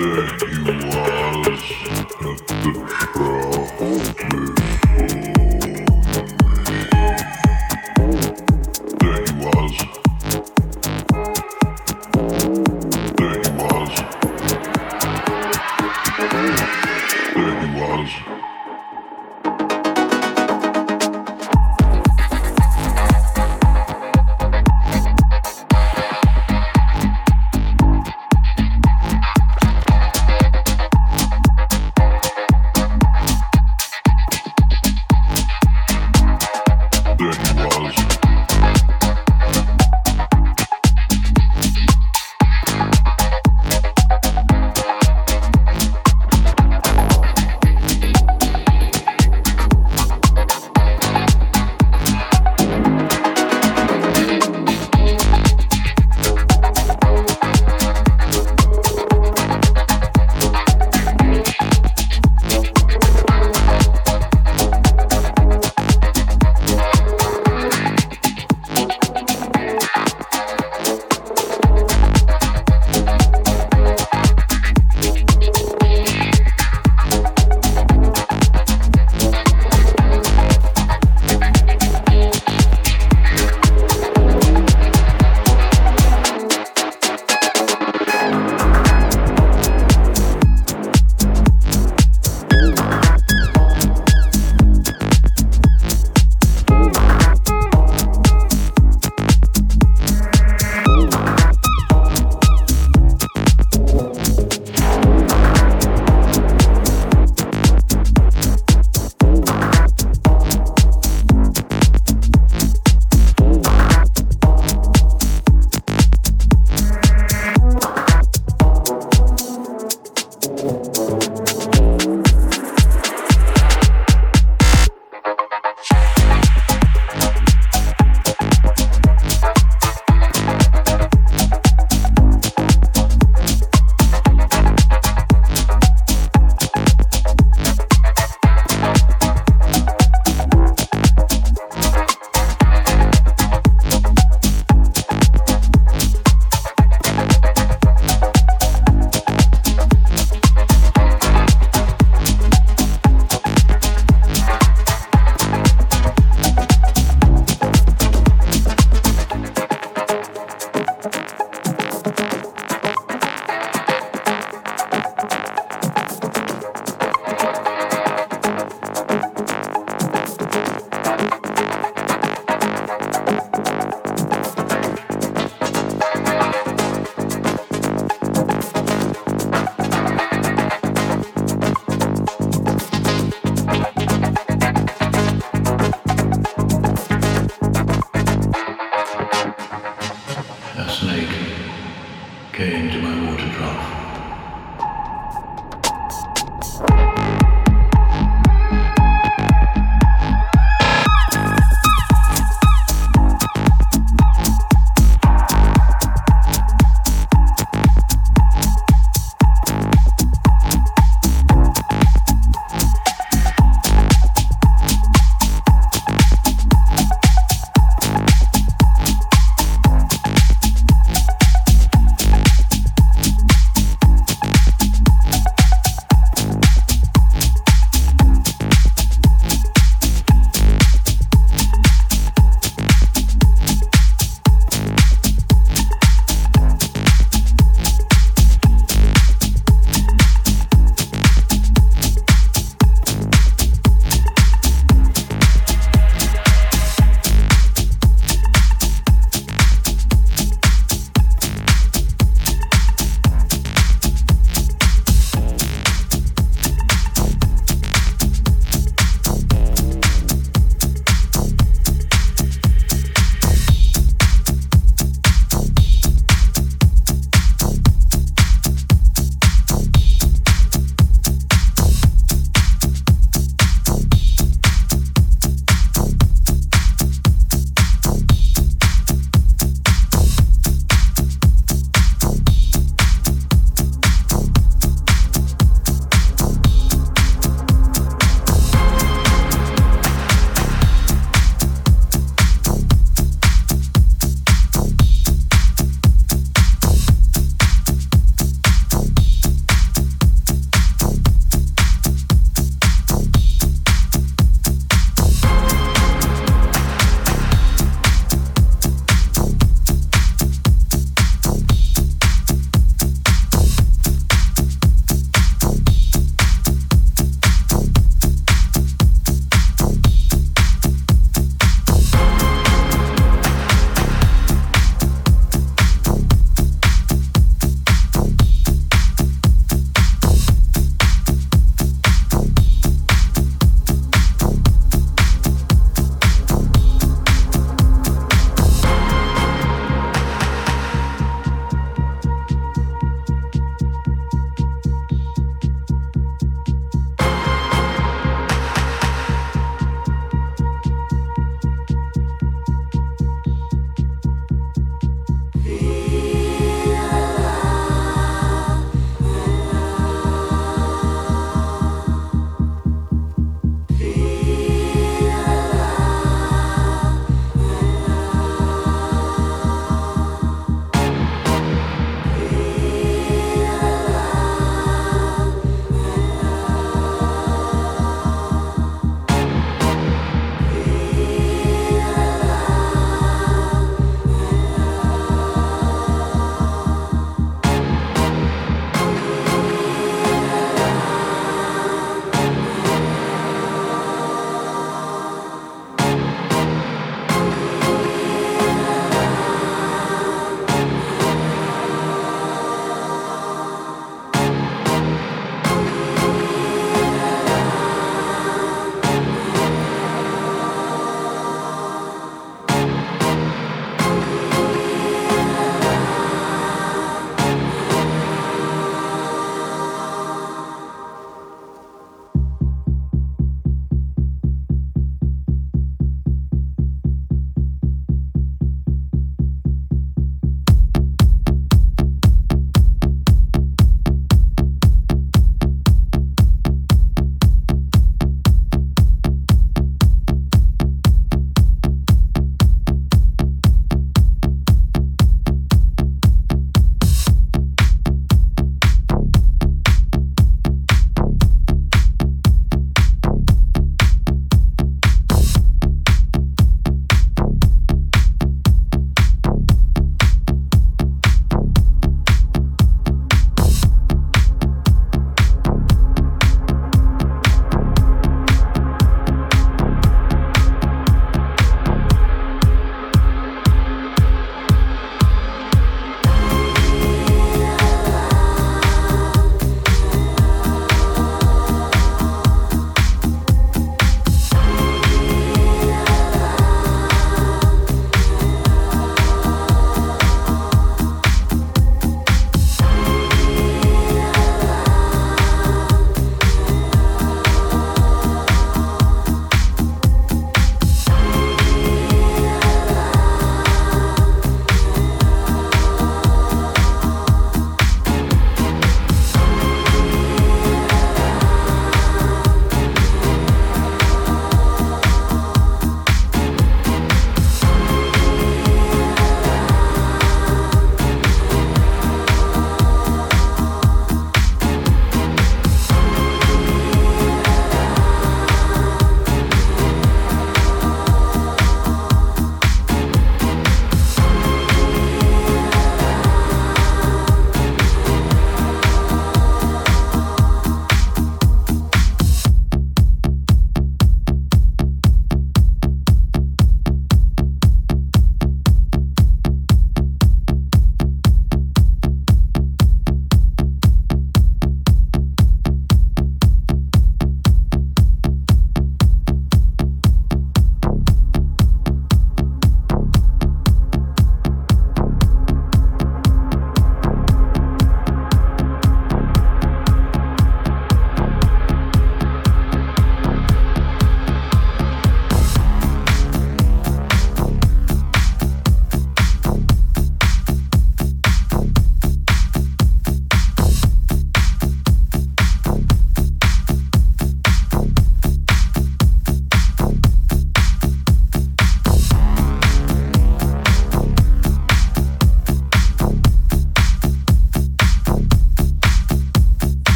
you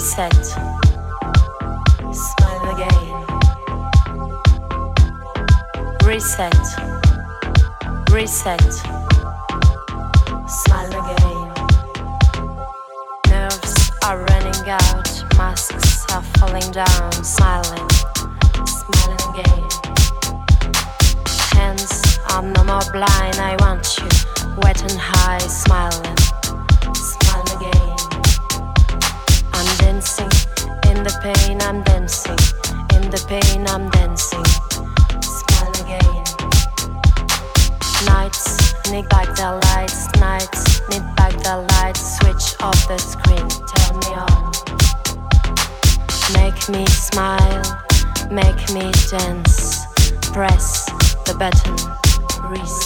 reset. Smile again. Reset. Reset. Smile again. Nerves are running out, masks are falling down, smiling, smiling again. Hands are no more blind, I want you, wet and high, smiling. Pain, I'm dancing. In the pain, I'm dancing. Smile again. Nights need back the lights. Nights need back the lights. Switch off the screen. Tell me on. Make me smile. Make me dance. Press the button. Reset.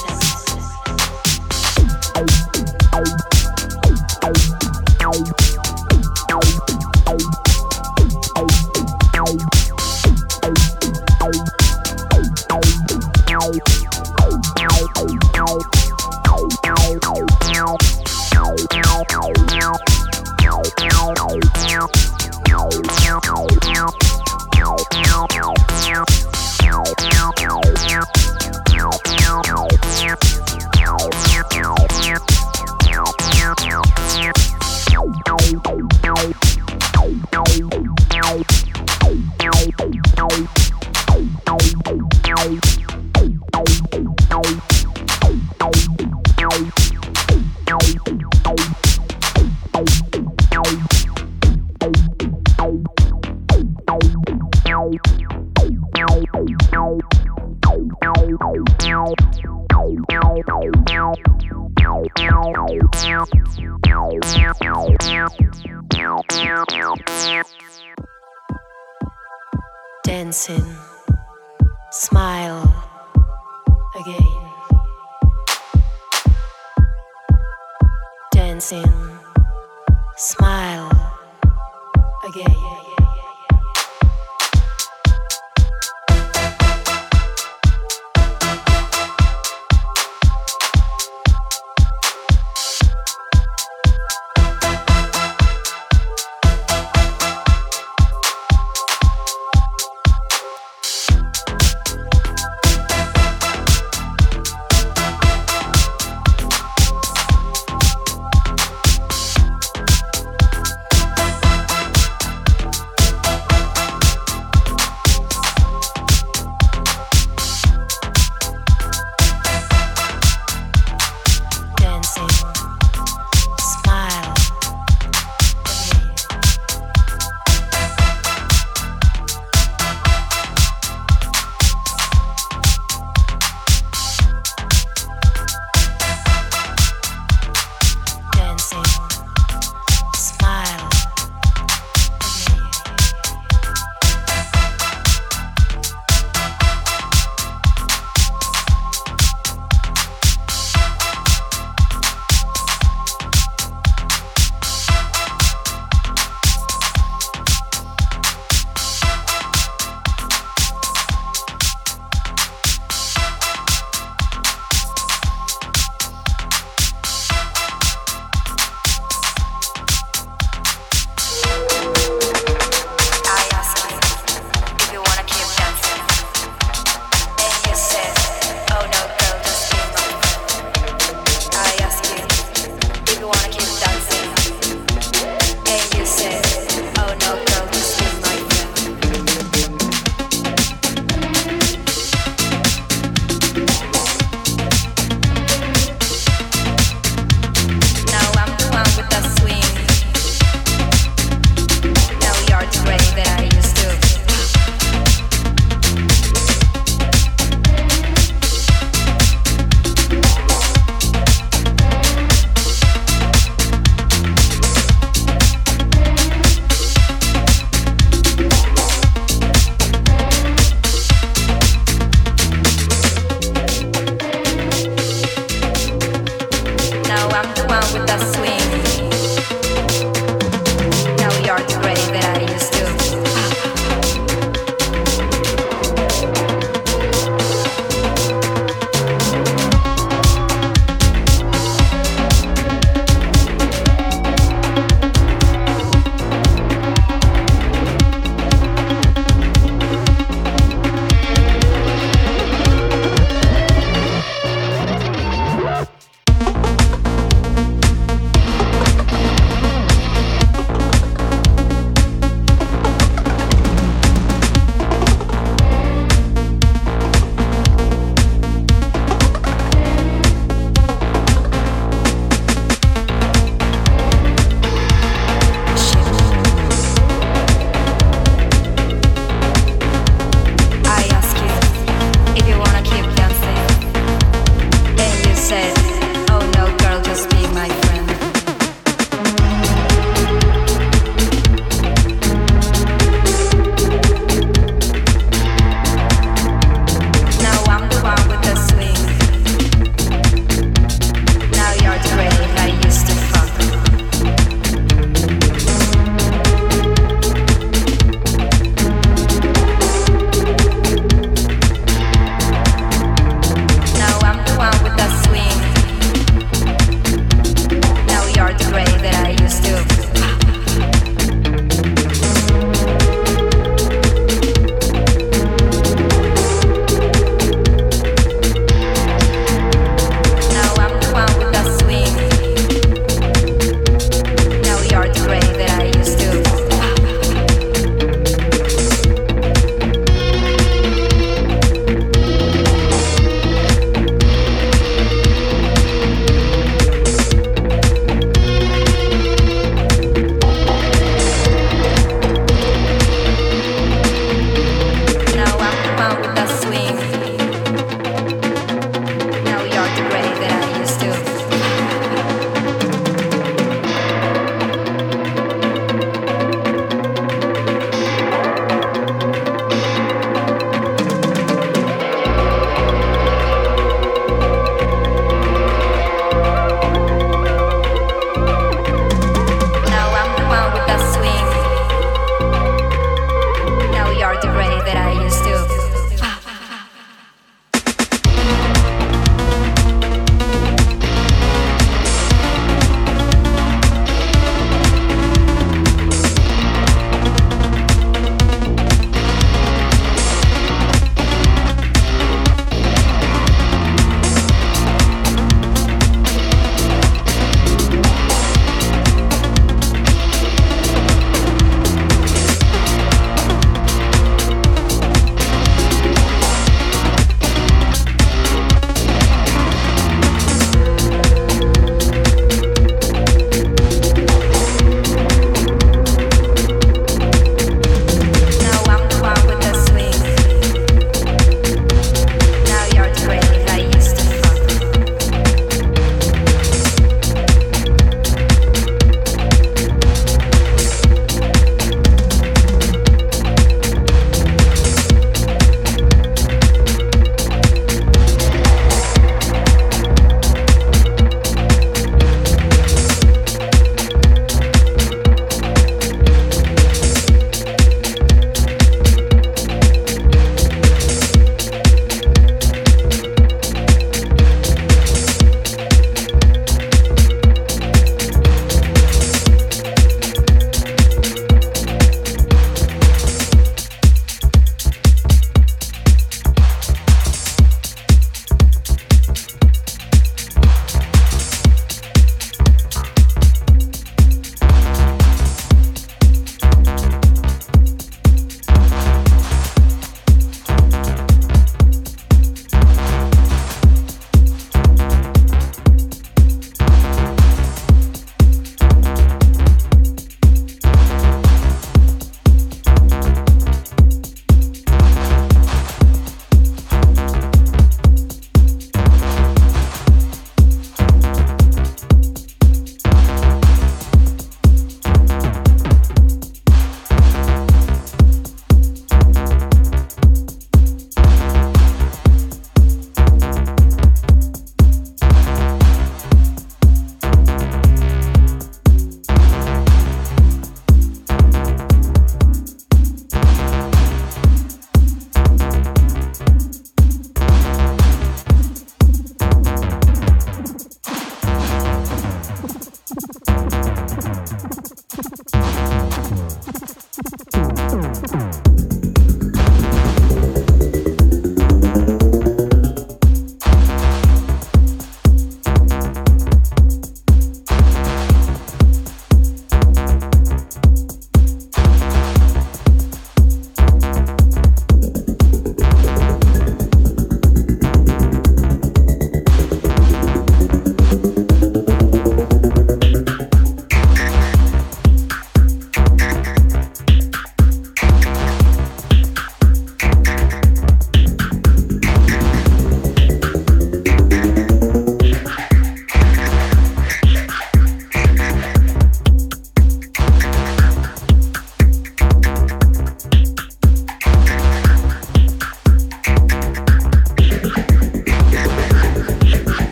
Dancing, smile again. Dancing, smile again.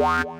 Bye.